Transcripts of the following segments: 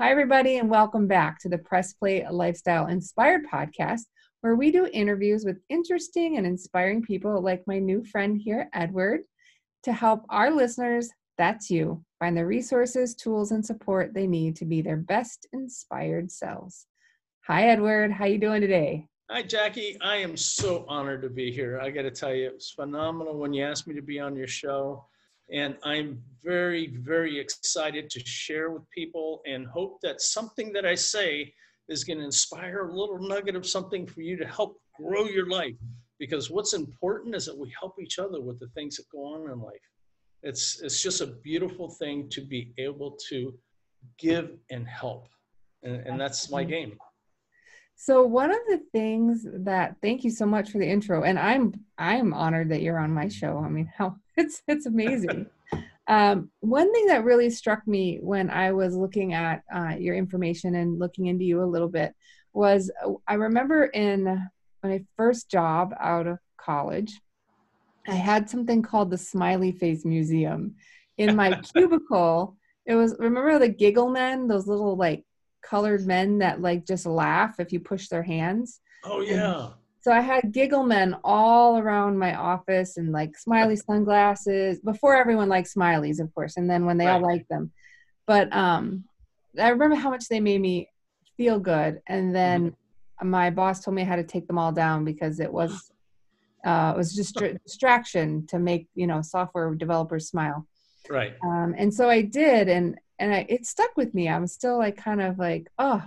Hi, everybody, and welcome back to the Press Play Lifestyle Inspired podcast, where we do interviews with interesting and inspiring people like my new friend here, Edward, to help our listeners, that's you, find the resources, tools, and support they need to be their best inspired selves. Hi, Edward. How you doing today? Hi, Jackie. I am so honored to be here. I got to tell you, it was phenomenal when you asked me to be on your show. And I'm very, very excited to share with people and hope that something that I say is going to inspire a little nugget of something for you to help grow your life. Because what's important is that we help each other with the things that go on in life. It's, it's just a beautiful thing to be able to give and help. And, and that's my game. So one of the things that thank you so much for the intro, and I'm I'm honored that you're on my show. I mean, how it's it's amazing. um, one thing that really struck me when I was looking at uh, your information and looking into you a little bit was I remember in my first job out of college, I had something called the Smiley Face Museum in my cubicle. It was remember the giggle men, those little like colored men that like just laugh if you push their hands. Oh yeah. And so I had giggle men all around my office and like smiley sunglasses before everyone liked smileys, of course, and then when they right. all liked them. But um I remember how much they made me feel good. And then mm-hmm. my boss told me I had to take them all down because it was uh, it was just a distraction to make you know software developers smile. Right. Um, and so I did, and and I, it stuck with me. I'm still like kind of like, oh.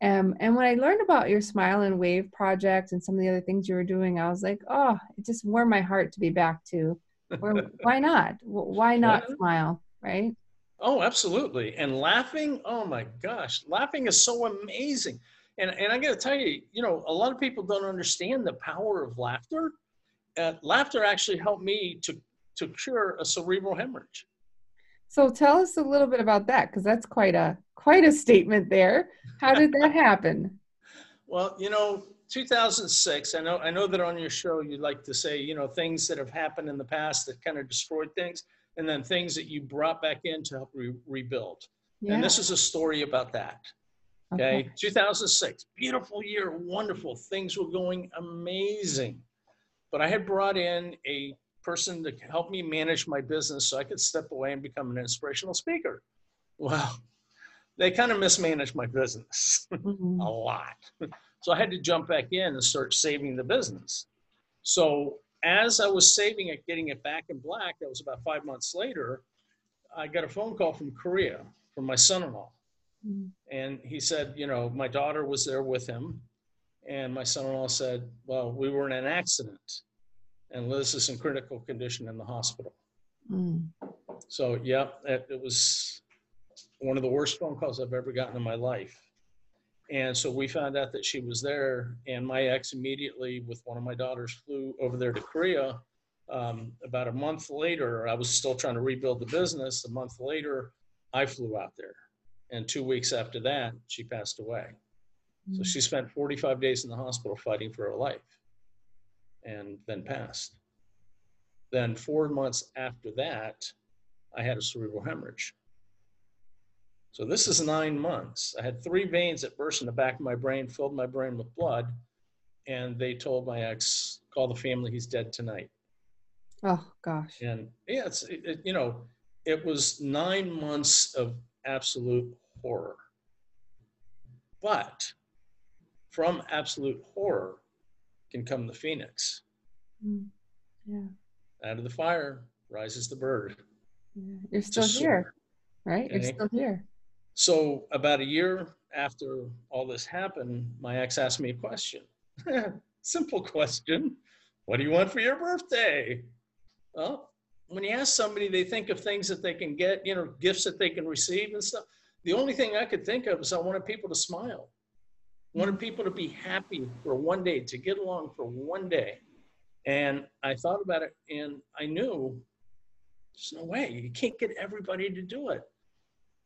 Um, and when I learned about your Smile and Wave project and some of the other things you were doing, I was like, oh, it just warmed my heart to be back to. Or why not? Why not yeah. smile, right? Oh, absolutely. And laughing, oh my gosh, laughing is so amazing. And, and I got to tell you, you know, a lot of people don't understand the power of laughter. Uh, laughter actually helped me to, to cure a cerebral hemorrhage. So tell us a little bit about that because that's quite a quite a statement there. How did that happen? well, you know, 2006. I know I know that on your show you like to say, you know, things that have happened in the past that kind of destroyed things, and then things that you brought back in to help re- rebuild. Yeah. And this is a story about that. Okay? okay, 2006, beautiful year, wonderful. Things were going amazing, but I had brought in a person to help me manage my business so I could step away and become an inspirational speaker. Well, they kind of mismanaged my business mm-hmm. a lot. So I had to jump back in and start saving the business. So as I was saving it, getting it back in black, that was about five months later, I got a phone call from Korea from my son-in-law. Mm-hmm. And he said, you know, my daughter was there with him. And my son-in-law said, well, we were in an accident and Liz is in critical condition in the hospital. Mm. So, yeah, it, it, was one of the worst phone calls I've ever gotten in my life. And so we found out that she was there, and my ex immediately, with one of my daughters, flew over there to Korea. Um, about a month later, I was still trying to rebuild the business. A month later, I flew out there. And two weeks after that, she passed away. Mm. So she spent 45 days in the hospital fighting for her life and then passed. Then four months after that, I had a cerebral hemorrhage. So this is nine months. I had three veins that burst in the back of my brain, filled my brain with blood, and they told my ex, "Call the family. He's dead tonight." Oh gosh. And yeah, it's it, it, you know, it was nine months of absolute horror. But from absolute horror, can come the phoenix. Mm. Yeah. Out of the fire rises the bird. Yeah. You're still here, right? You're still here. So about a year after all this happened, my ex asked me a question. Simple question. What do you want for your birthday? Well, when you ask somebody, they think of things that they can get, you know, gifts that they can receive and stuff. The only thing I could think of is I wanted people to smile wanted people to be happy for one day, to get along for one day. And I thought about it and I knew there's no way. You can't get everybody to do it.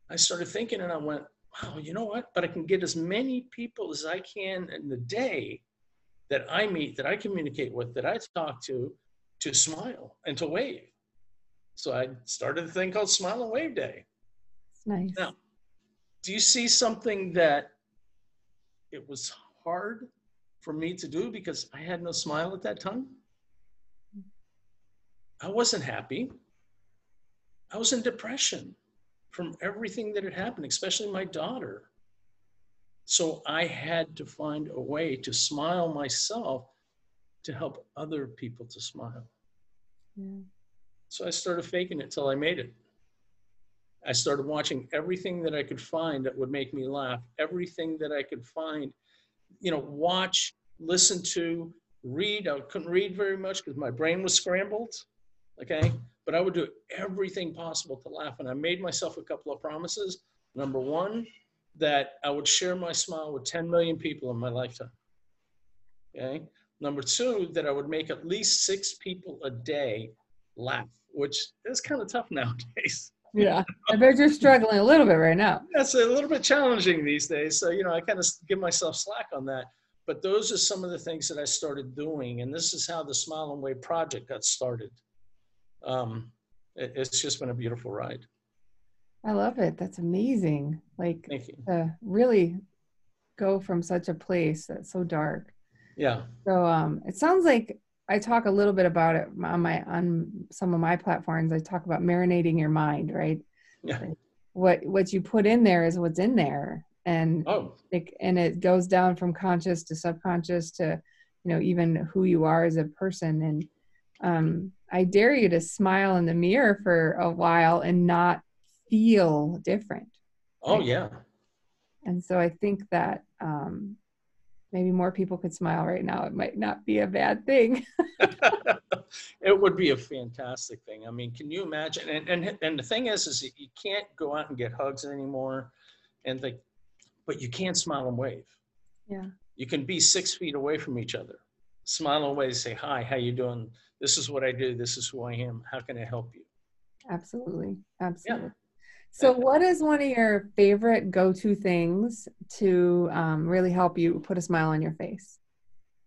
I started thinking and I went, wow, you know what? But I can get as many people as I can in the day that I meet, that I communicate with, that I talk to, to smile and to wave. So I started a thing called Smile and Wave Day. It's nice. Now, do you see something that it was hard for me to do because I had no smile at that time? I wasn't happy. I was in depression from everything that had happened, especially my daughter. So I had to find a way to smile myself to help other people to smile. Yeah. So I started faking it till I made it. I started watching everything that I could find that would make me laugh, everything that I could find, you know, watch, listen to, read. I couldn't read very much because my brain was scrambled. Okay. But I would do everything possible to laugh. And I made myself a couple of promises. Number one, that I would share my smile with 10 million people in my lifetime. Okay. Number two, that I would make at least six people a day laugh, which is kind of tough nowadays. Yeah, I bet you're struggling a little bit right now. That's a little bit challenging these days. So, you know, I kind of give myself slack on that. But those are some of the things that I started doing. And this is how the Smile and Wave project got started. Um, it, it's just been a beautiful ride. I love it. That's amazing. Like, to really go from such a place that's so dark. Yeah. So, um, it sounds like I talk a little bit about it on my on some of my platforms. I talk about marinating your mind, right? Yeah. What what you put in there is what's in there, and oh, it, and it goes down from conscious to subconscious to, you know, even who you are as a person. And um, I dare you to smile in the mirror for a while and not feel different. Oh yeah. And so I think that um, maybe more people could smile right now. It might not be a bad thing. it would be a fantastic thing. I mean, can you imagine? And, and, and the thing is, is you can't go out and get hugs anymore and think, but you can smile and wave. Yeah. You can be six feet away from each other. Smile and wave, say, hi, how you doing? This is what I do. This is who I am. How can I help you? Absolutely. Absolutely. Yeah. So, what is one of your favorite go to things to um, really help you put a smile on your face?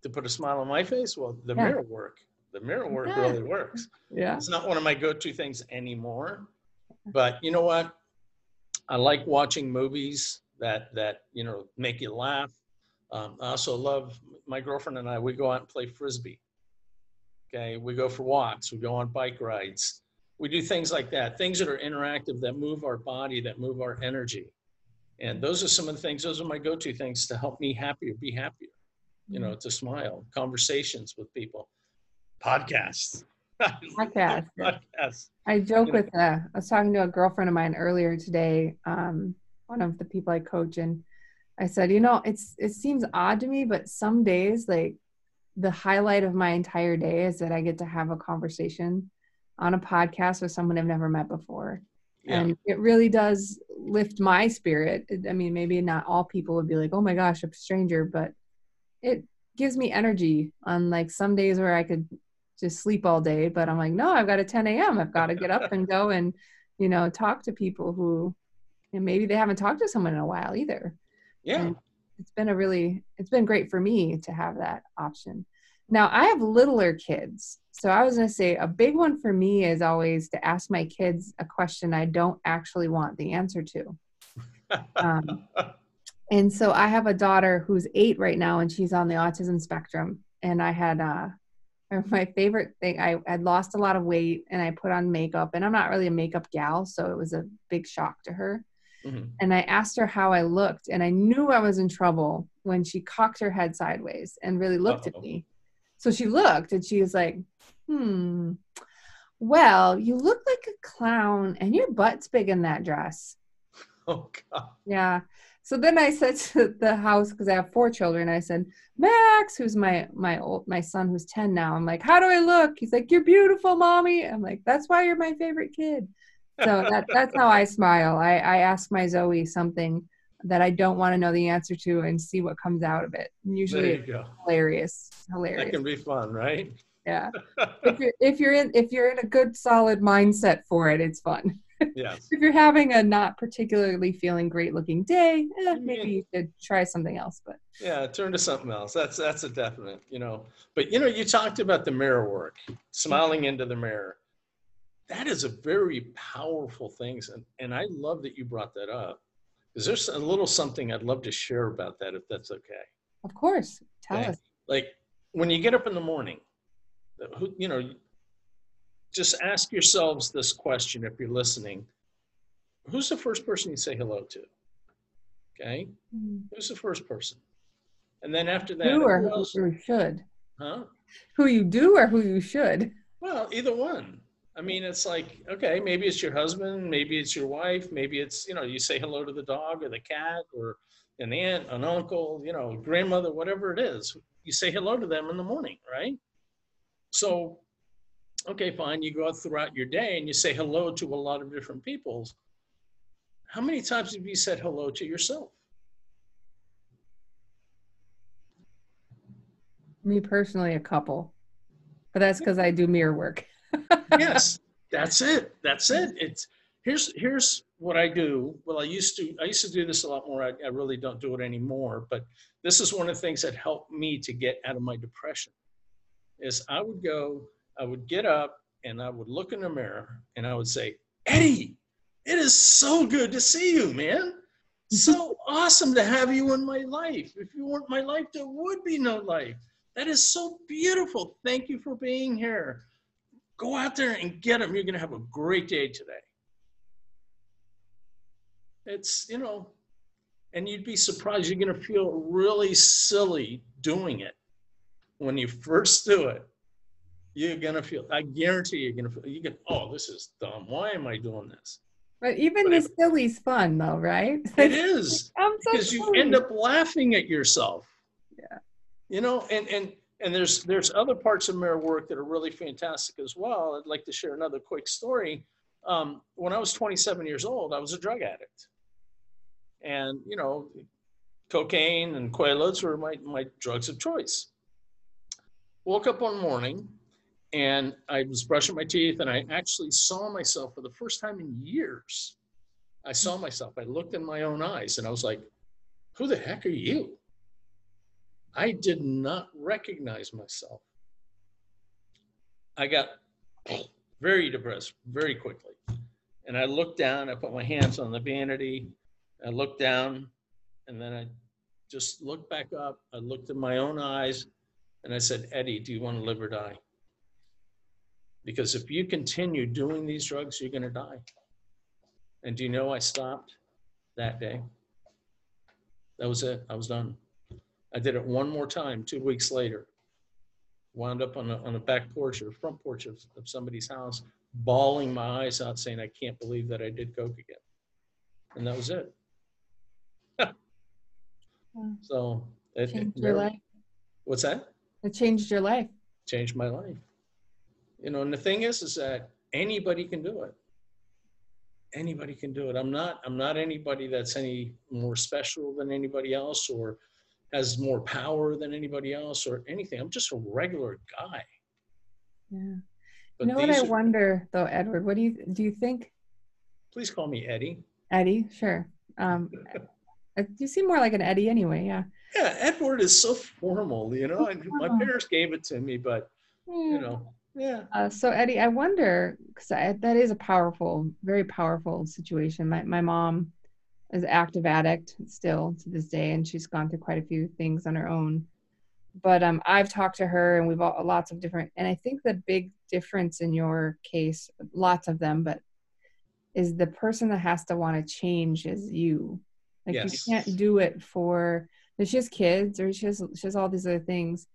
To put a smile on my face? Well, the yeah. mirror work. The mirror work yeah. really works. Yeah. It's not one of my go to things anymore. But you know what? I like watching movies that that you know make you laugh. Um, I also love my girlfriend and I. We go out and play frisbee. Okay, we go for walks. We go on bike rides we do things like that, things that are interactive, that move our body, that move our energy. And those are some of the things, those are my go to things to help me happier, be happier, you know, mm-hmm. to smile, conversations with people, podcasts. Podcast. Podcasts. I joke with, uh, I was talking to a girlfriend of mine earlier today, um, one of the people I coach, and I said, you know, it's, it seems odd to me, but some days, like, the highlight of my entire day is that I get to have a conversation on a podcast with someone I've never met before. Yeah. And it really does lift my spirit. I mean, maybe not all people would be like, oh my gosh, a stranger, but it gives me energy on like some days where I could just sleep all day, but I'm like, no, I've got a 10 a.m. I've got to get up and go and, you know, talk to people who, and maybe they haven't talked to someone in a while either. Yeah. And it's been a really, it's been great for me to have that option. Now I have littler kids. So I was going to say a big one for me is always to ask my kids a question I don't actually want the answer to. Um, and so I have a daughter who's eight right now and she's on the autism spectrum. And I had, uh, my favorite thing, I had lost a lot of weight and I put on makeup and I'm not really a makeup gal. So it was a big shock to her. Mm-hmm. And I asked her how I looked and I knew I was in trouble when she cocked her head sideways and really looked Uh-oh. at me so she looked and she was like, hmm, well, you look like a clown and your butt's big in that dress. Oh, God. Yeah. So then I said to the house, because I have four children, I said, Max, who's my my old my son who's 10 now. I'm like, how do I look? He's like, You're beautiful, mommy. I'm like, that's why you're my favorite kid. So that that's how I smile. I, I ask my Zoe something that I don't want to know the answer to and see what comes out of it. And usually it's hilarious. Hilarious. That can be fun, right? Yeah. if you're if you're in if you're in a good solid mindset for it, it's fun. Yes. if you're having a not particularly feeling great looking day, eh, maybe you should try something else. But yeah, turn to something else. That's that's a definite, you know. But you know, you talked about the mirror work, smiling into the mirror. That is a very powerful thing. And, and I love that you brought that up Is there a little something I'd love to share about that, if that's okay? Of course. Tell Okay. us. Like when you get up in the morning, who, you know, just ask yourselves this question if you're listening. Who's the first person you say hello to? Okay. Mm. Who's the first person? And then after that, Who or who who should? Huh? Who you do or who you should? Well, either one. I mean, it's like, okay, maybe it's your husband, maybe it's your wife, maybe it's, you know, you say hello to the dog or the cat or an aunt, an uncle, you know, grandmother, whatever it is. You say hello to them in the morning, right? So, okay, fine. You go out throughout your day and you say hello to a lot of different people. How many times have you said hello to yourself? Me personally, a couple. But that's because I do mirror work. Yes that's it that's it. It's here's here's what i do. Well i used to i used to do this a lot more. I, I really don't do it anymore but this is one of the things that helped me to get out of my depression is i would go i would get up and i would look in the mirror and i would say Eddy it is so good to see you man. So awesome to have you in my life. If you weren't my life there would be no life. That is so beautiful. Thank you for being here go out there and get them. You're going to have a great day today. It's, you know, and you'd be surprised. You're going to feel really silly doing it when you first do it. You're going to feel, I guarantee you're going to feel, you can, oh, this is dumb. Why am I doing this? But even But the silly's fun though, right? It is I'm so because you end up laughing at yourself. Yeah. You know, and, and, and there's there's other parts of mirror work that are really fantastic as well. I'd like to share another quick story. Um, when I was 27 years old, I was a drug addict, and you know, cocaine and quaaludes were my my drugs of choice. Woke up one morning, and I was brushing my teeth, and I actually saw myself for the first time in years. I saw myself. I looked in my own eyes, and I was like, "Who the heck are you?" I did not recognize myself. I got very depressed very quickly. And I looked down, I put my hands on the vanity, I looked down, and then I just looked back up. I looked in my own eyes and I said, Eddy, do you want to live or die? Because if you continue doing these drugs, you're going to die. And do you know I stopped that day? That was it. I was done. I did it one more time two weeks later. Wound up on a, on a back porch or front porch of, of somebody's house, bawling my eyes out, saying, I can't believe that I did Coke again. And that was it. So it, it changed your never- life. what's that? It changed your life. Changed my life. You know, and the thing is, is that anybody can do it. Anybody can do it. I'm not, I'm not anybody that's any more special than anybody else or has more power than anybody else or anything. I'm just a regular guy. Yeah. You know what I are- wonder though, Edward? What do you do? You think Please call me Eddy. Eddy? Sure. Um, you seem more like an Eddy anyway. Yeah. Yeah, Edward is so formal, you know. And my parents gave it to me, but you Hmm. know, yeah. Uh, so Eddy, I wonder because that is a powerful, very powerful situation. My my mom is an active addict still to this day, and she's gone through quite a few things on her own. But um, I've talked to her, and we've all lots of different. And I think the big difference in your case, lots of them, but is the person that has to want to change is you. Like Yes. you can't do it for. She has kids, or she has she has all these other things.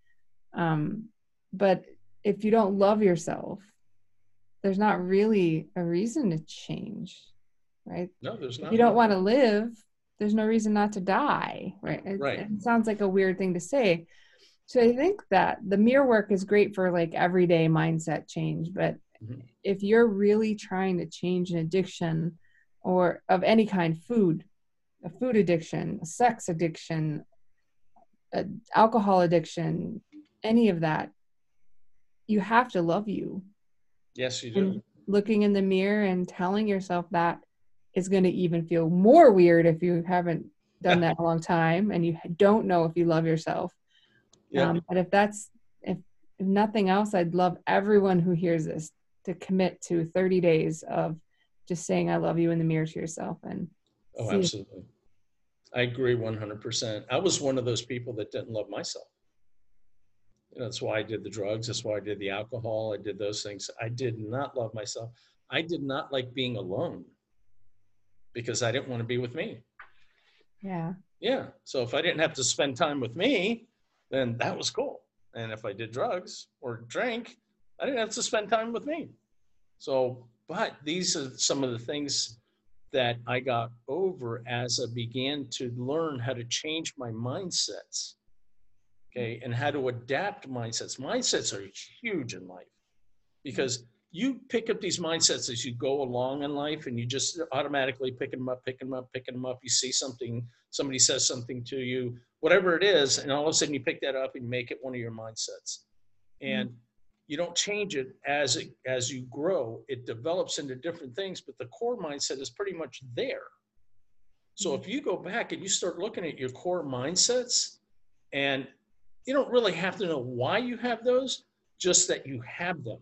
Um, but if you don't love yourself, there's not really a reason to change, right? No, there's If not. you don't want to live, there's no reason not to die, right? It, Right. it sounds like a weird thing to say. So I think that the mirror work is great for like everyday mindset change, but Mhm. if you're really trying to change an addiction or of any kind, food, a food addiction, a sex addiction, a alcohol addiction, any of that, you have to love you. Yes, you do. And looking in the mirror and telling yourself that is going to even feel more weird if you haven't done that in a long time and you don't know if you love yourself. Yeah. Um, but if that's if, if nothing else, I'd love everyone who hears this to commit to 30 days of just saying I love you in the mirror to yourself and oh, absolutely. I agree 100%. I was one of those people that didn't love myself. You know, that's why I did the drugs. That's why I did the alcohol. I did those things. I did not love myself. I did not like being alone because I didn't want to be with me. Yeah. Yeah. So if I didn't have to spend time with me, then that was cool. And if I did drugs or drink, I didn't have to spend time with me. So, but these are some of the things that I got over as I began to learn how to change my mindsets. Okay. And how to adapt mindsets. Mindsets are huge in life because you pick up these mindsets as you go along in life and you just automatically pick them up, picking them up, picking them up. You see something, somebody says something to you, whatever it is, and all of a sudden you pick that up and make it one of your mindsets. And mm-hmm. you don't change it as it as you grow. It develops into different things, but the core mindset is pretty much there. So mm-hmm. if you go back and you start looking at your core mindsets, and you don't really have to know why you have those, just that you have them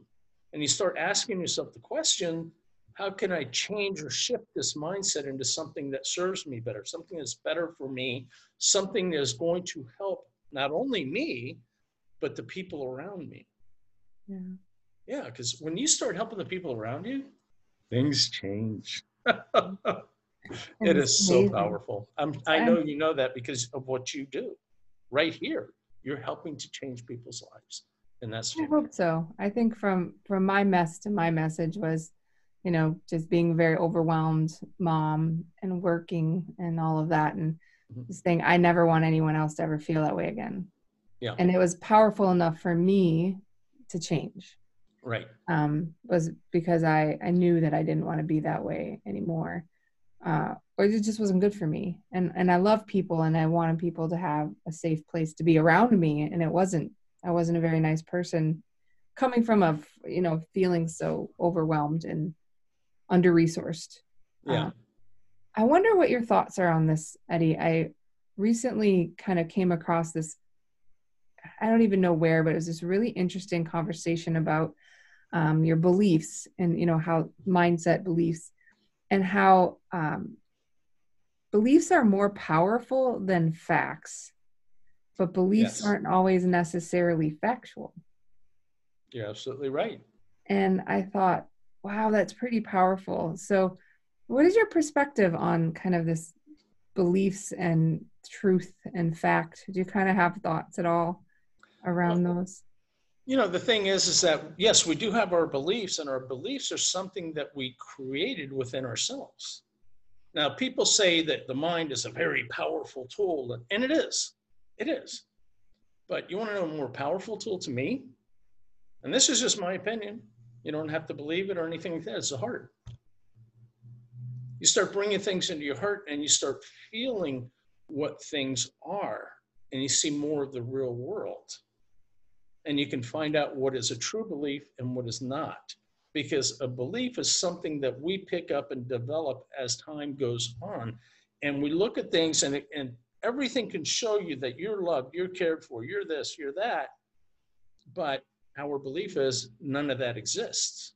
and you start asking yourself the question how can I change or shift this mindset into something that serves me better, something that's better for me, something that is going to help not only me, but the people around me? Yeah. Yeah, because when you start helping the people around you, things change. it is so powerful. I'm, I know you know that because of what you do right here. You're helping to change people's lives and that's I hope so. I think from from my mess to my message was, you know, just being a very overwhelmed mom and working and all of that and mm-hmm. this thing I never want anyone else to ever feel that way again. Yeah. And it was powerful enough for me to change. Right. Um was because I I knew that I didn't want to be that way anymore. Uh or it just wasn't good for me. And and I love people and I wanted people to have a safe place to be around me and it wasn't I wasn't a very nice person coming from a you know feeling so overwhelmed and under resourced. Yeah. Uh, I wonder what your thoughts are on this, Eddy. I recently kind of came across this I don't even know where, but it was this really interesting conversation about um, your beliefs and you know how mindset beliefs and how um, beliefs are more powerful than facts but beliefs yes. aren't always necessarily factual. You're absolutely right. And I thought, wow, that's pretty powerful. So, what is your perspective on kind of this beliefs and truth and fact? Do you kind of have thoughts at all around well, those? You know, the thing is, is that yes, we do have our beliefs, and our beliefs are something that we created within ourselves. Now, people say that the mind is a very powerful tool, and it is. It is. But you want to know a more powerful tool to me? And this is just my opinion. You don't have to believe it or anything like that. It's the heart. You start bringing things into your heart and you start feeling what things are, and you see more of the real world. And you can find out what is a true belief and what is not. Because a belief is something that we pick up and develop as time goes on. And we look at things and, and everything can show you that you're loved, you're cared for, you're this, you're that. But our belief is none of that exists.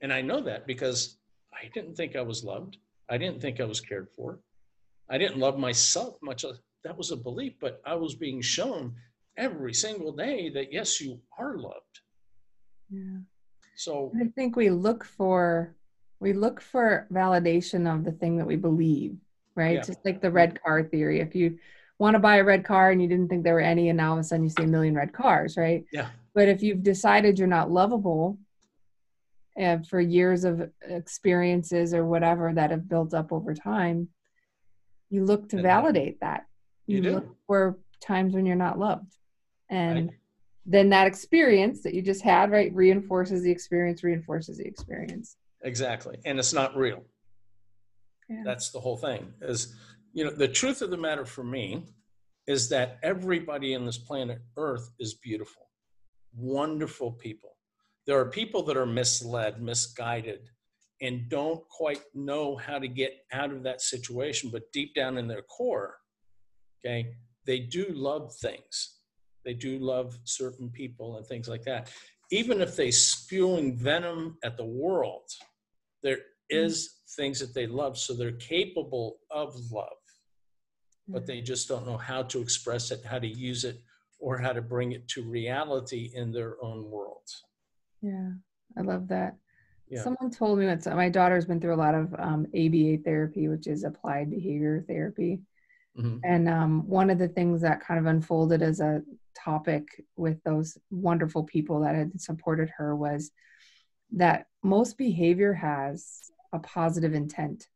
And I know that because I didn't think I was loved. I didn't think I was cared for. I didn't love myself much. Uh, that was a belief, but I was being shown every single day that yes, you are loved. Yeah. So I think we look for we look for validation of the thing that we believe right? Yeah. Just like the red mm-hmm. car theory. If you want to buy a red car and you didn't think there were any, and now all of a sudden you see a million red cars, right? Yeah. But if you've decided you're not lovable and for years of experiences or whatever that have built up over time, you look to and validate that. You, you look for times when you're not loved. And right. then that experience that you just had, right, reinforces the experience, reinforces the experience. Exactly. And it's not real. That's the whole thing. Is you know the truth of the matter for me is that everybody in this planet Earth is beautiful, wonderful people. There are people that are misled, misguided, and don't quite know how to get out of that situation. But deep down in their core, okay, they do love things. They do love certain people and things like that. Even if they spewing venom at the world, there Mm. Is things that they love so they're capable of love but they just don't know how to express it, how to use it, or how to bring it to reality in their own world. Yeah, I love that. Yeah. Someone told me that my daughter's been through a lot of um, ABA therapy, which is applied behavior therapy. Mhm. And um, one of the things that kind of unfolded as a topic with those wonderful people that had supported her was that most behavior has a positive intent.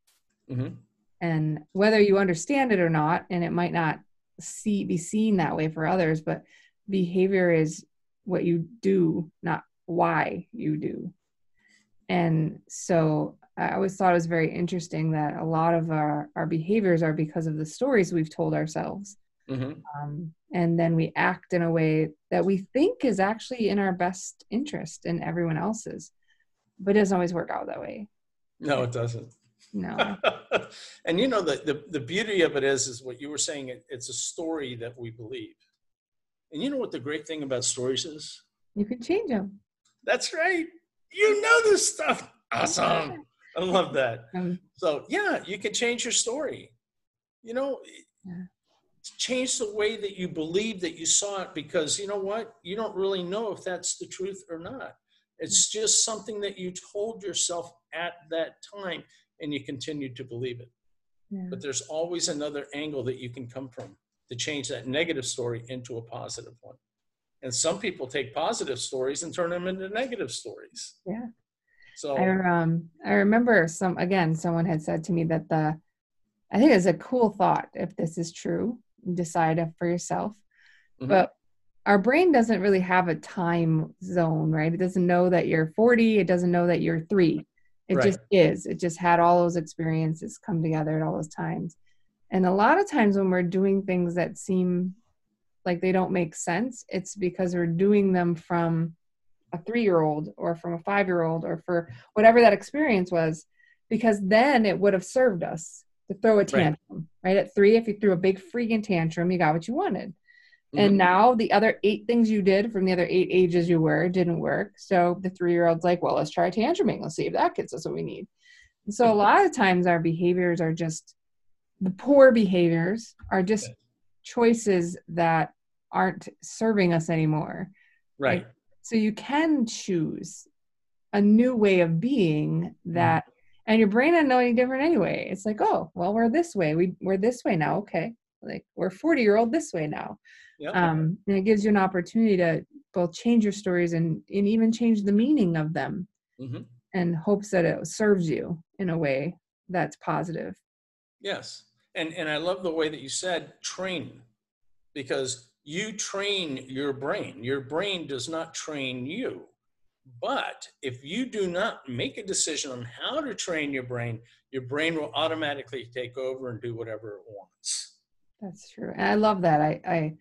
Mhm. And whether you understand it or not, and it might not see be seen that way for others, but behavior is what you do, not why you do. And so I always thought it was very interesting that a lot of our, our behaviors are because of the stories we've told ourselves. Mhm. Um, and then we act in a way that we think is actually in our best interest and everyone else's. But it doesn't always work out that way. No, it doesn't. No. and you know the, the the beauty of it is is what you were saying. It, it's a story that we believe. And you know what the great thing about stories is? you can change them. That's right. You know this stuff. Awesome. I love that. Um, So yeah, you can change your story. You know, Yeah. change the way that you believe that you saw it because you know what? You don't really know if that's the truth or not. It's just something that you told yourself at that time and you continued to believe it. yeah. But there's always another angle that you can come from to change that negative story into a positive one. And some people take positive stories and turn them into negative stories. Yeah. So I um I remember some again someone had said to me that the I think it's a cool thought if this is true decide it for yourself Mhm. but our brain doesn't really have a time zone right it doesn't know that you're 40 it doesn't know that you're 3 it Right. just is it just had all those experiences come together at all those times and a lot of times when we're doing things that seem like they don't make sense it's because we're doing them from a three year old or from a five year old or for whatever that experience was, because then it would have served us to throw a tantrum, right? At three, if you threw a big freaking tantrum, you got what you wanted. And Mhm. now the other eight things you did from the other eight ages you were didn't work. So the three year old's like, well, let's try tantruming. Let's see if that gets us what we need. And so a lot of times our behaviors are just the poor behaviors are just choices that aren't serving us anymore. right. So you can choose a new way of being that, and your brain doesn't know any different anyway. It's like, oh, well, we're this way. We we're this way now. Okay, like we're forty year old this way now. Yep. Um, and it gives you an opportunity to both change your stories and and even change the meaning of them, Mhm. and hopes that it serves you in a way that's positive. Yes. And and I love the way that you said train because you train your brain. Your brain does not train you. But if you do not make a decision on how to train your brain, your brain will automatically take over and do whatever it wants. That's true. And I love that. I, I,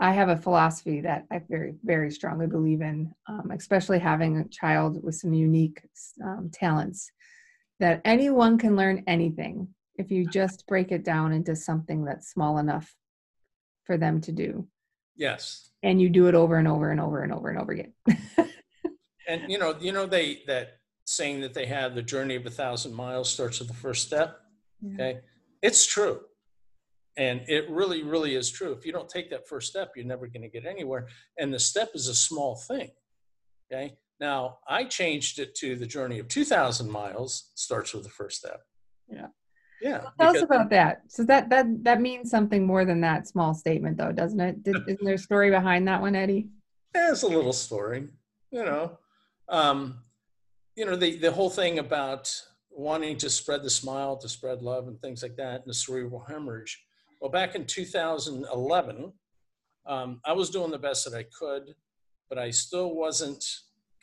I have a philosophy that I very, very strongly believe in, um, especially having a child with some unique um, talents, that anyone can learn anything if you just break it down into something that's small enough for them to do. Yes. And you do it over and over and over and over and over again. And you know, you know they that saying that they have the journey of a thousand miles starts with the first step. Yeah. Okay. It's true. And it really, really is true. If you don't take that first step, you're never going to get anywhere. And the step is a small thing. Okay. Now, I changed it to the journey of 2,000 miles starts with the first step. Yeah. Yeah. Tell us about that. So that that that means something more than that small statement, though, doesn't it? Did, isn't there a story behind that one, Eddy? Yeah, it's a little story, you know. Um, you know, the, the whole thing about wanting to spread the smile, to spread love, and things like that, and the cerebral hemorrhage. Well, back in 2011, um, I was doing the best that I could, but I still wasn't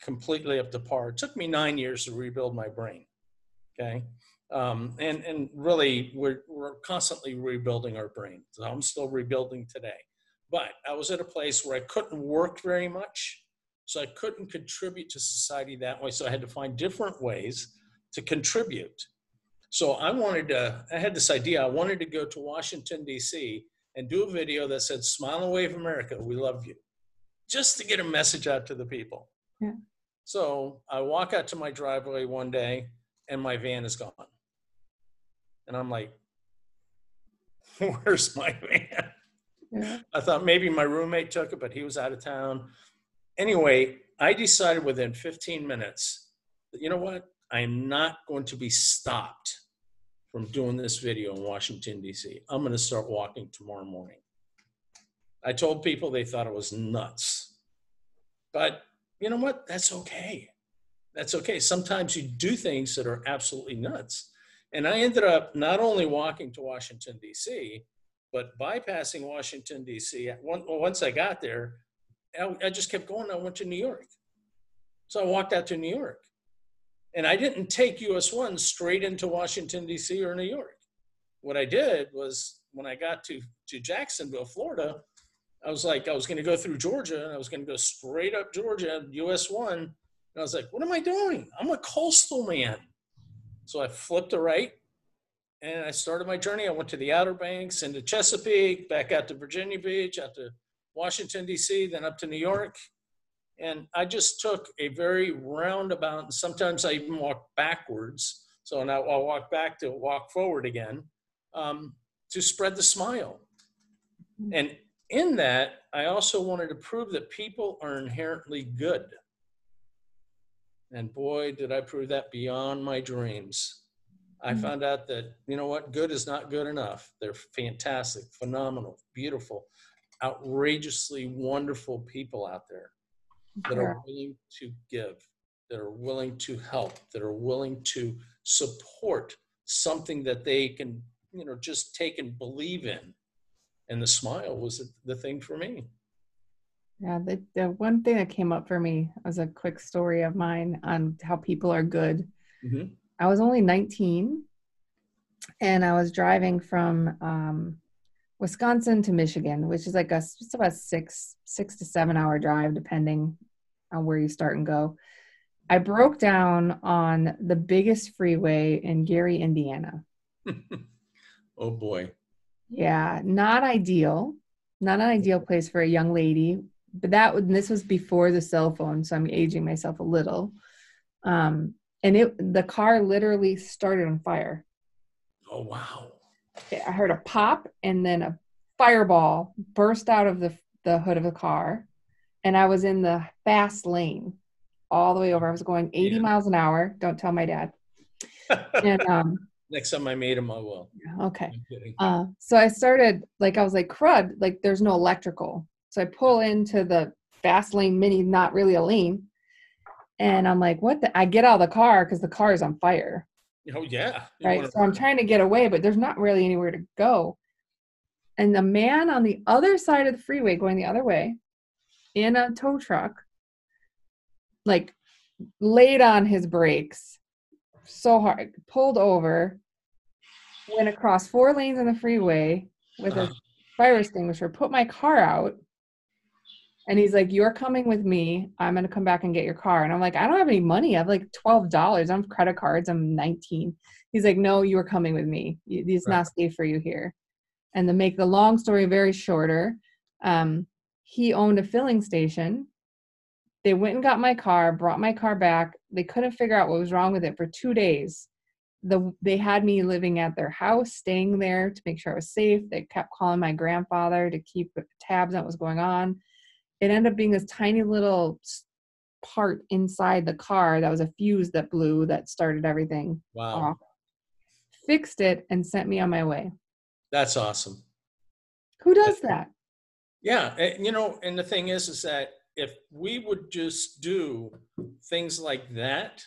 completely up to par. It took me nine years to rebuild my brain. Okay. Um, and, and really, we're, we're constantly rebuilding our brain. So I'm still rebuilding today. But I was at a place where I couldn't work very much. So I couldn't contribute to society that way. So I had to find different ways to contribute. So I wanted to, I had this idea. I wanted to go to Washington, D.C. and do a video that said, Smile and Wave America, we love you, just to get a message out to the people. Yeah. So I walk out to my driveway one day and my van is gone. And I'm like, where's my van? Yeah. I thought maybe my roommate took it, but he was out of town. Anyway, I decided within 15 minutes that, you know what? I'm not going to be stopped from doing this video in Washington, D.C. I'm going to start walking tomorrow morning. I told people they thought it was nuts. But you know what? That's okay. That's okay. Sometimes you do things that are absolutely nuts. And I ended up not only walking to Washington, D.C., but bypassing Washington, D.C. Once I got there, I just kept going. I went to New York. So I walked out to New York. And I didn't take US 1 straight into Washington, D.C. or New York. What I did was when I got to, to Jacksonville, Florida, I was like, I was going to go through Georgia and I was going to go straight up Georgia, US 1. And I was like, what am I doing? I'm a coastal man. So I flipped a right and I started my journey. I went to the Outer Banks, into Chesapeake, back out to Virginia Beach, out to Washington, D.C., then up to New York. And I just took a very roundabout, and sometimes I even walk backwards. So now I'll walk back to walk forward again um, to spread the smile. And in that, I also wanted to prove that people are inherently good. And boy, did I prove that beyond my dreams. I Mhm. found out that, you know what, good is not good enough. They're fantastic, phenomenal, beautiful, outrageously wonderful people out there that are willing to give, that are willing to help, that are willing to support something that they can, you know, just take and believe in. And the smile was the thing for me. Yeah, the, the one thing that came up for me was a quick story of mine on how people are good. Mhm. I was only 19 and I was driving from um, Wisconsin to Michigan, which is like a just about six six to seven hour drive, depending on where you start and go. I broke down on the biggest freeway in Gary, Indiana. oh boy. Yeah, not ideal. Not an ideal place for a young lady. But that this was before the cell phone, so I'm aging myself a little. Um, and it the car literally started on fire. Oh wow. I heard a pop and then a fireball burst out of the the hood of the car, and I was in the fast lane all the way over. I was going 80 Yeah. miles an hour. Don't tell my dad. And um, Next time I meet him, I will. okay. Uh, so I started like I was like crud, like there's no electrical. So I pull into the fast lane mini, not really a lane, and I'm like, what? The? I get out of the car because the car is on fire, Oh yeah. You right? wanna- So I'm trying to get away, but there's not really anywhere to go. And the man on the other side of the freeway, going the other way, in a tow truck, like laid on his brakes so hard, pulled over, went across four lanes on the freeway with a Uh, fire extinguisher, put my car out. And he's like, You're coming with me. I'm going to come back and get your car. And I'm like, I don't have any money. I have like $12. I have credit cards. I'm 19. He's like, No, you are coming with me. It's Right. not safe for you here. And to make the long story very shorter, um, he owned a filling station. They went and got my car, brought my car back. They couldn't figure out what was wrong with it for two days the they had me living at their house, staying there to make sure I was safe. They kept calling my grandfather to keep tabs on what was going on. It ended up being this tiny little part inside the car that was a fuse that blew that started everything wow. off. Fixed it and sent me on my way. That's awesome. Who does that? Yeah, and, you know, and the thing is, is that if we would just do things like that,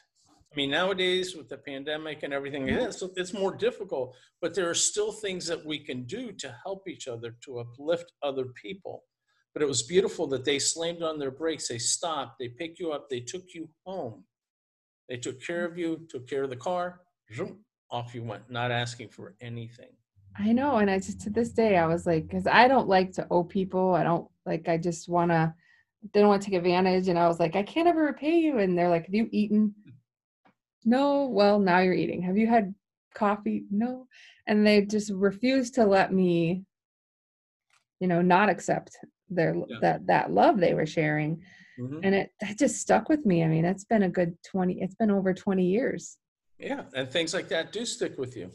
I mean, nowadays with the pandemic and everything, it's, it's more difficult, but there are still things that we can do to help each other, to uplift other people. But it was beautiful that they slammed on their brakes, they stopped, they picked you up, they took you home. They took care of you, took care of the car, zoom, off you went, not asking for anything. I know, and I just to this day I was like, because I don't like to owe people. I don't like. I just wanna, they don't want to take advantage. And I was like, I can't ever repay you. And they're like, Have you eaten? No. Well, now you're eating. Have you had coffee? No. And they just refused to let me, you know, not accept their Yeah. that that love they were sharing. Mhm. And it that just stuck with me. I mean, it's been a good twenty. It's been over twenty years. Yeah, and things like that do stick with you.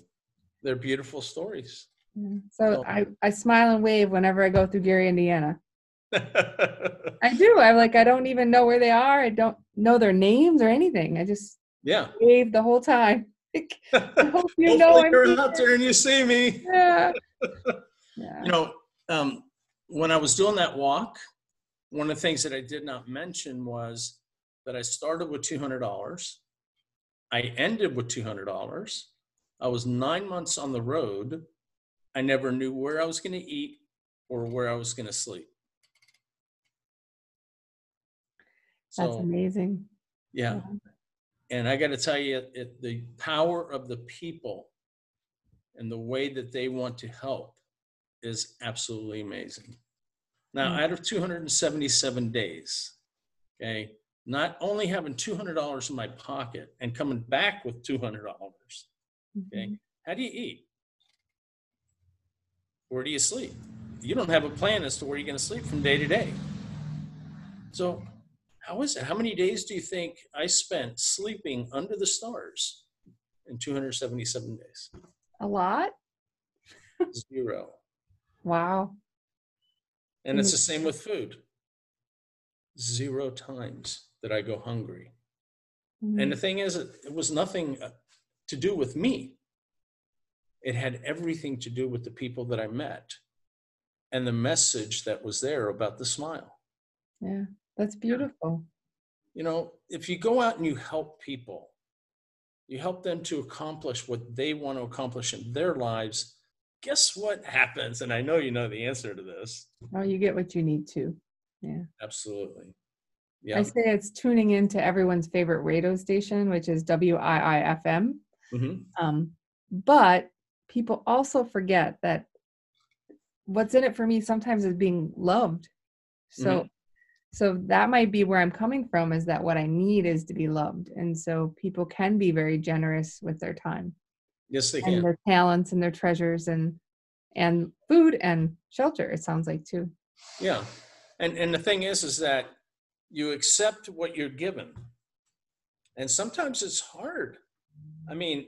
They're beautiful stories. Yeah. So So- I, I smile and wave whenever I go through Gary, Indiana. I do. i'm like I don't even know where they are. I don't know their names or anything. I just yeah. wave the whole time. I hope you know I'm you're here. out there and you see me. Yeah. Yeah. You know, um, when I was doing that walk, one of the things that I did not mention was that I started with $200. I ended with $200. I was nine months on the road. I never knew where I was going to eat or where I was going to sleep. That's So, amazing. yeah. And I got to tell you, it, the power of the people and the way that they want to help is absolutely amazing. Now, Mm. out of 277 days, okay, not only having $200 in my pocket and coming back with $200, okay, Mhm. how do you eat? Where do you sleep? You don't have a plan as to where you're going to sleep from day to day. So, how is it? How many days do you think I spent sleeping under the stars in 277 days? A lot? Zero. Wow. And it's the same with food. Zero times that I go hungry. And Mhm. the thing is, it it was nothing uh, to do with me. It had everything to do with the people that I met and the message that was there about the smile. Yeah. That's beautiful. You know, if you go out and you help people, you help them to accomplish what they want to accomplish in their lives, guess what happens? And I know you know the answer to this. Oh, you get what you need to. Yeah. Absolutely. Yeah. I say it's tuning into everyone's favorite radio station, which is WIIFM. Mhm. Um, but people also forget that what's in it for me sometimes is being loved. So, so that might be where I'm coming from is that what I need is to be loved. And so people can be very generous with their time Yes, they and can. their talents and their treasures and and food and shelter it sounds like too Yeah. And and the thing is is that you accept what you're given. And sometimes it's hard. I mean,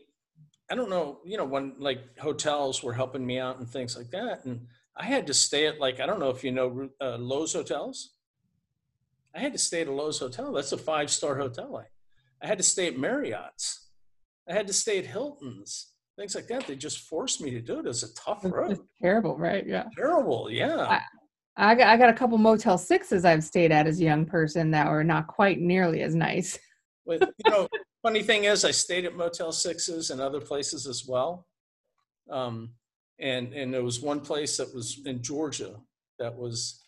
I don't know, you know, when like hotels were helping me out and things like that and I had to stay at like I don't know if you know uh, Loews hotels. I had to stay at a Loews hotel. That's a five-star hotel. I, I had to stay at Marriott's. I had to stay at Hilton's. Things like that. They just forced me to do it. It was a tough it's road. terrible right yeah Terrible. Yeah. I got, I got a couple motel sixes i've stayed at as a young person that were not quite nearly as nice But you know, funny thing is, I stayed at Motel Sixes and other places as well. Um, and and there was one place that was in Georgia that was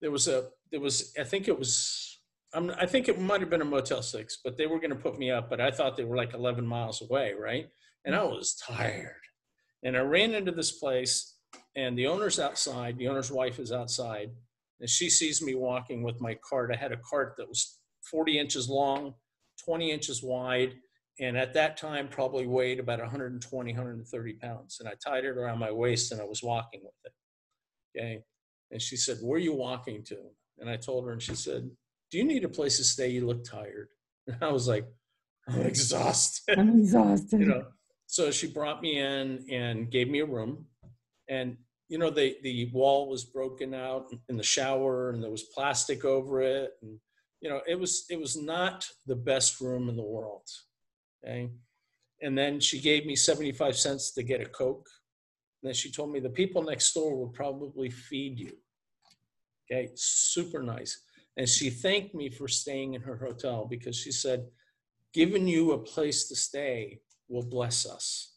there was a there was I think it was I'm, I think it might have been a Motel Six, but they were going to put me up, but I thought they were like 11 miles away, right? And I mm-hmm. was tired, and I ran into this place, and the owner's outside. The owner's wife is outside, and she sees me walking with my cart. I had a cart that was 40 inches long, 20 inches wide, and at that time probably weighed about 120, 130 pounds. And I tied it around my waist and I was walking with it. Okay. And she said, Where are you walking to? And I told her, and she said, Do you need a place to stay? You look tired. And I was like, I'm exhausted. i'm exhausted you know. So she brought me in and gave me a room. And you know, the the wall was broken out in the shower and there was plastic over it. And you know, it was it was not the best room in the world. Okay. And then she gave me 75 cents to get a Coke. And then she told me the people next door will probably feed you. Okay, super nice. And she thanked me for staying in her hotel because she said, giving you a place to stay will bless us.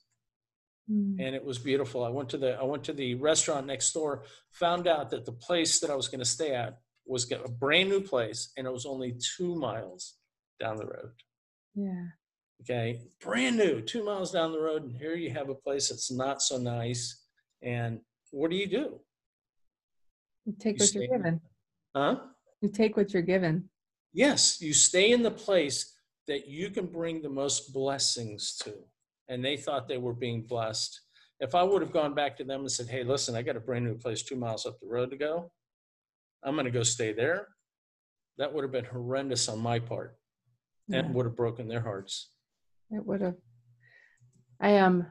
Mm. And it was beautiful. I went to the I went to the restaurant next door, found out that the place that I was going to stay at was a brand new place and it was only two miles down the road. yeah Okay, brand new, two miles down the road, and here you have a place that's not so nice. And what do you do? you take You what you're given Huh? you take what you're given Yes, you stay in the place that you can bring the most blessings to. And they thought they were being blessed. If I would have gone back to them and said, hey, listen, I got a brand new place two miles up the road to go, I'm going to go stay there, that would have been horrendous on my part and Yeah. would have broken their hearts. It would have. I um,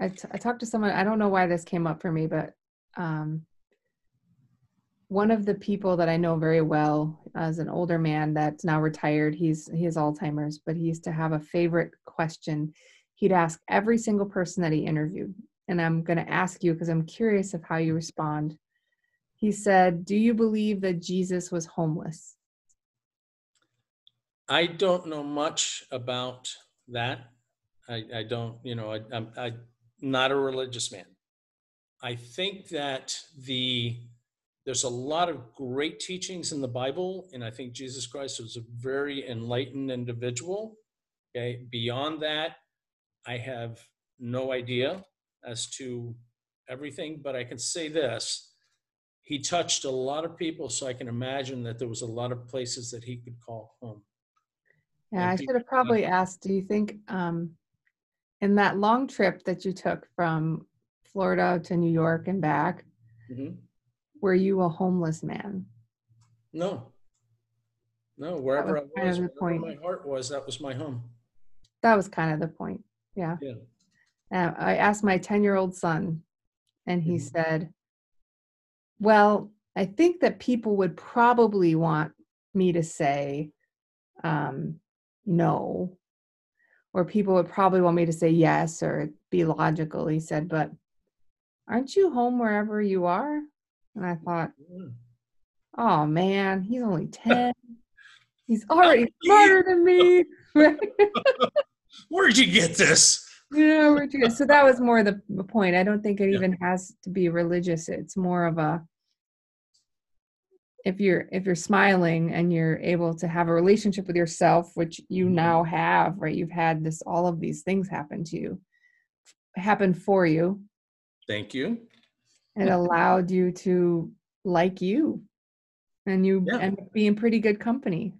I, t- I talked to someone, I don't know why this came up for me, but um, one of the people that I know very well as an older man that's now retired, he's he has Alzheimer's, but he used to have a favorite question he'd ask every single person that he interviewed. And I'm going to ask you because I'm curious of how you respond. He said, "Do you believe that Jesus was homeless?" I don't know much about that. I, I don't, you know, I, I'm, I'm not a religious man. I think that the there's a lot of great teachings in the Bible, and I think Jesus Christ was a very enlightened individual. Okay, beyond that, I have no idea as to everything, but I can say this. He touched a lot of people, so I can imagine that there was a lot of places that he could call home. Yeah, I should have probably asked, do you think um, in that long trip that you took from Florida to New York and back, mm-hmm. Were you a homeless man? No. No, wherever I was, wherever point. my heart was, that was my home. That was kind of the point. Yeah. Yeah. Uh, I asked my 10 year old son, and he mm-hmm. said, Well, I think that people would probably want me to say um, no, or people would probably want me to say yes or be logical. He said, But aren't you home wherever you are? And I thought, Oh man, he's only 10. He's already smarter than me. Where'd you get this? Yeah, where'd you get? So that was more the, the point. I don't think it yeah. even has to be religious. It's more of a if you're if you're smiling and you're able to have a relationship with yourself, which you mm-hmm. now have, right? You've had this all of these things happen to you, happen for you. Thank you. It allowed you to like you and you yeah. and be in pretty good company.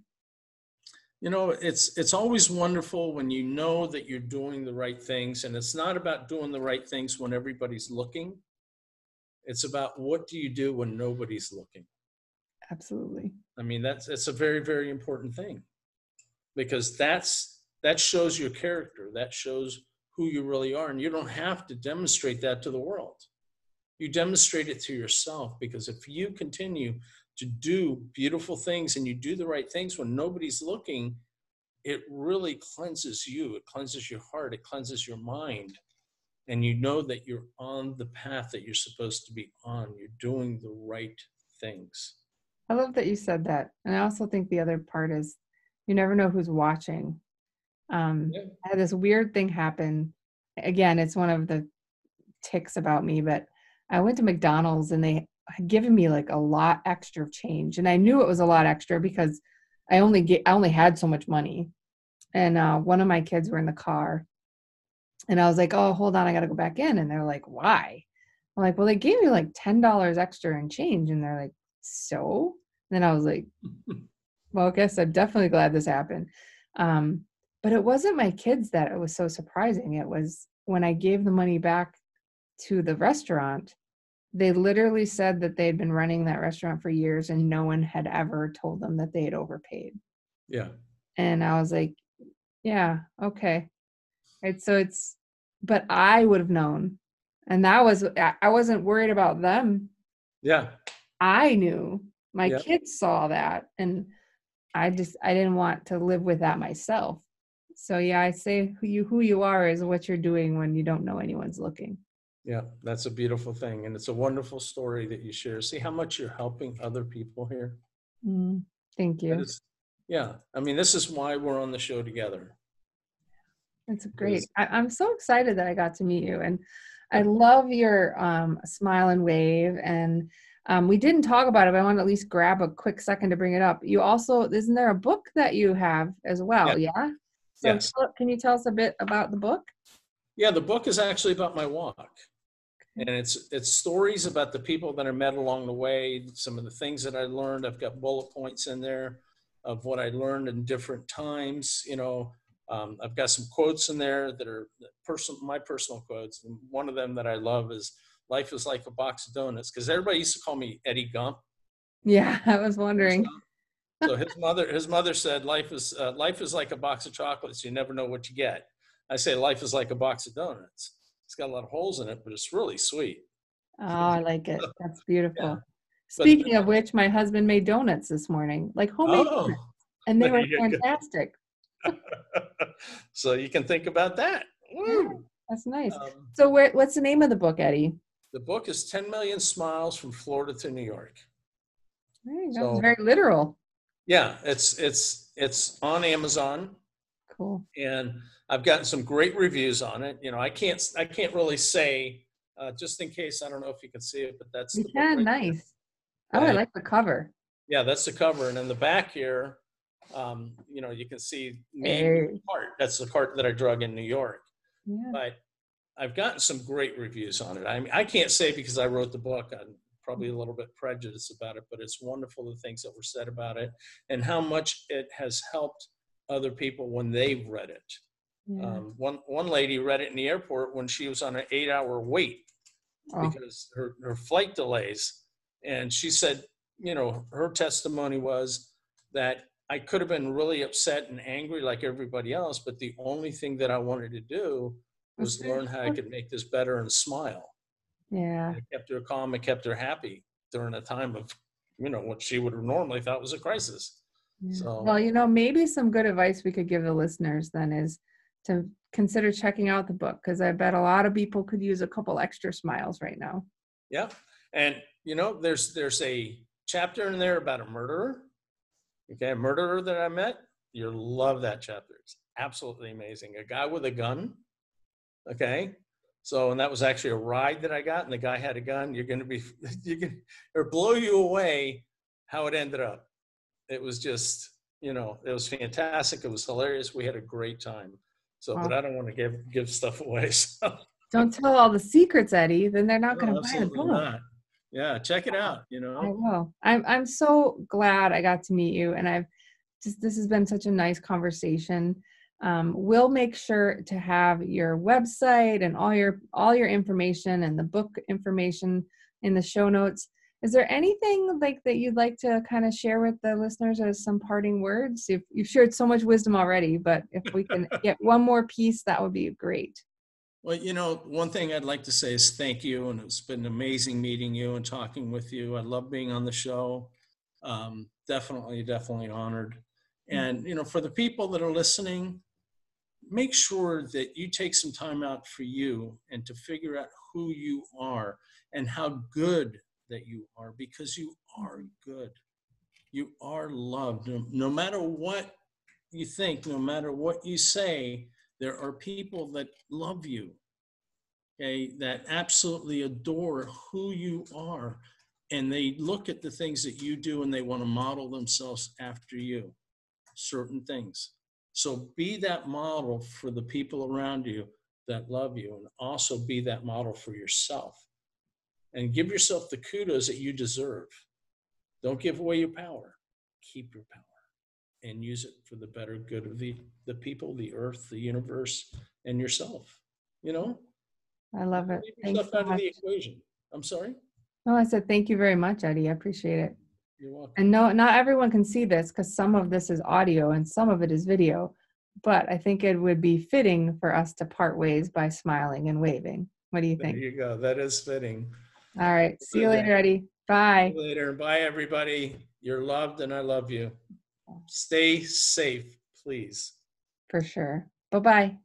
You know it's it's always wonderful when you know that you're doing the right things and it's not about doing the right things when everybody's looking. It's about what do you do when nobody's looking? Absolutely. I mean that's it's a very very important thing because that's that shows your character that shows who you really are and you don't have to demonstrate that to the world you demonstrate it to yourself because if you continue to do beautiful things and you do the right things when nobody's looking, it really cleanses you. It cleanses your heart. It cleanses your mind. And you know that you're on the path that you're supposed to be on. You're doing the right things. I love that you said that. And I also think the other part is you never know who's watching. Um, yeah. I had this weird thing happen. Again, it's one of the ticks about me, but I went to McDonald's and they had given me like a lot extra change and i knew it was a lot extra because i only get i only had so much money. And uh, one of my kids were in the car and i was like oh hold on i gotta go back in. And they're like why? I'm like well they gave me like $10 extra in change. And they're like so? And then i was like well i guess i'm definitely glad this happened. Um, but it wasn't my kids that it was so surprising. It was when i gave the money back to the restaurant they literally said that they had been running that restaurant for years and no one had ever told them that they had overpaid. Yeah. And I was like, yeah, okay. Right. So it's, but I would have known. And that was, I wasn't worried about them. Yeah. I knew my kids saw that. And I just, I didn't want to live with that myself. So yeah, I say who you, who you are is what you're doing when you don't know anyone's looking. Yeah, that's a beautiful thing. And it's a wonderful story that you share. See how much you're helping other people here? Mm, thank you. Is, yeah, I mean, this is why we're on the show together. It's great. I, am so excited that I got to meet you. And I love your um, smile and wave. And um, we didn't talk about it, but I want to at least grab a quick second to bring it up. You also, isn't there a book that you have as well? Yeah. yeah? So yes. can you tell us a bit about the book? Yeah, the book is actually about my walk and it's it's stories about the people that I met along the way, some of the things that I learned. I've got bullet points in there of what I learned in different times. You know, um, I've got some quotes in there that are personal, my personal quotes. And one of them that I love is "Life is like a box of donuts," because everybody used to call me Eddy Gump. Yeah, I was wondering. so his mother, his mother said, "Life is uh, life is like a box of chocolates. You never know what you get." I say, "Life is like a box of donuts." It's got a lot of holes in it, but it's really sweet. Oh, I like it. That's beautiful. Yeah. Speaking of which, my husband made donuts this morning, like homemade Oh, donuts, and they were fantastic. so you can think about that. Woo. That's nice. Um, So, where, what's the name of the book, Eddy? the book is 10 Million Smiles from Florida to New York. You go. So- very literal. Yeah, it's it's it's on Amazon. Cool. and I've gotten some great reviews on it. You know, I can't I can't really say uh, just in case I don't know if you can see it, but that's You can. right there. Nice. Oh, I like the cover. Yeah, that's the cover, and in the back here, um, you know, you can see me Hey. cart. That's the cart that I drug in New York. Yeah. But I've gotten some great reviews on it. I mean, I can't say because I wrote the book. I'm probably a little bit prejudiced about it, but it's wonderful the things that were said about it and how much it has helped other people when they've read it. yeah. Um, one one lady read it in the airport when she was on an eight hour wait Oh, because her, her flight delays. And she said, you know, her testimony was that I could have been really upset and angry like everybody else, but the only thing that I wanted to do was learn how I could make this better and smile. yeah. And it kept her calm and kept her happy during a time of, you know, what she would have normally thought was a crisis. Yeah. So- Well, you know, maybe some good advice we could give the listeners then is to consider checking out the book because I bet a lot of people could use a couple extra smiles right now. Yeah. And you know, there's there's a chapter in there about a murderer. Okay, a murderer that I met. You'll love that chapter. It's absolutely amazing. A guy with a gun. Okay. So, and that was actually a ride that I got, and the guy had a gun. You're gonna be you can or blow you away how it ended up. It was just, you know, it was fantastic. It was hilarious. We had a great time. So, but I don't want to give give stuff away. So Don't tell all the secrets, Eddy. Then they're not going to buy the book. not. Yeah, check it out. You know. I will. I'm I'm so glad I got to meet you, and I've just this has been such a nice conversation. Um, we'll make sure to have your website and all your all your information and the book information in the show notes. Is there anything like that you'd like to kind of share with the listeners as some parting words? You've, you've shared so much wisdom already, but if we can get one more piece, that would be great. Well, you know, one thing I'd like to say is thank you, and it's been amazing meeting you and talking with you. I love being on the show. Um, definitely, definitely honored. And you know, for the people that are listening, make sure that you take some time out for you and to figure out who you are and how good that you are, because you are good. You are loved. No, no matter what you think, no matter what you say, there are people that love you, okay, that absolutely adore who you are. And they look at the things that you do and they want to model themselves after you, certain things. So be that model for the people around you that love you, and also be that model for yourself. And give yourself the kudos that you deserve. Don't give away your power, keep your power and use it for the better good of the, the people, the earth, the universe, and yourself. You know, I love it. leave yourself out of the equation. I'm sorry. No, I said thank you very much, Eddy. I appreciate it. You're welcome. And no, not everyone can see this because some of this is audio and some of it is video. But I think it would be fitting for us to part ways by smiling and waving. What do you There think? There you go. That is fitting. All right. See you later, Eddy. Bye. See you Later. Bye, everybody. You're loved and I love you. Stay safe, please. For sure. Bye bye.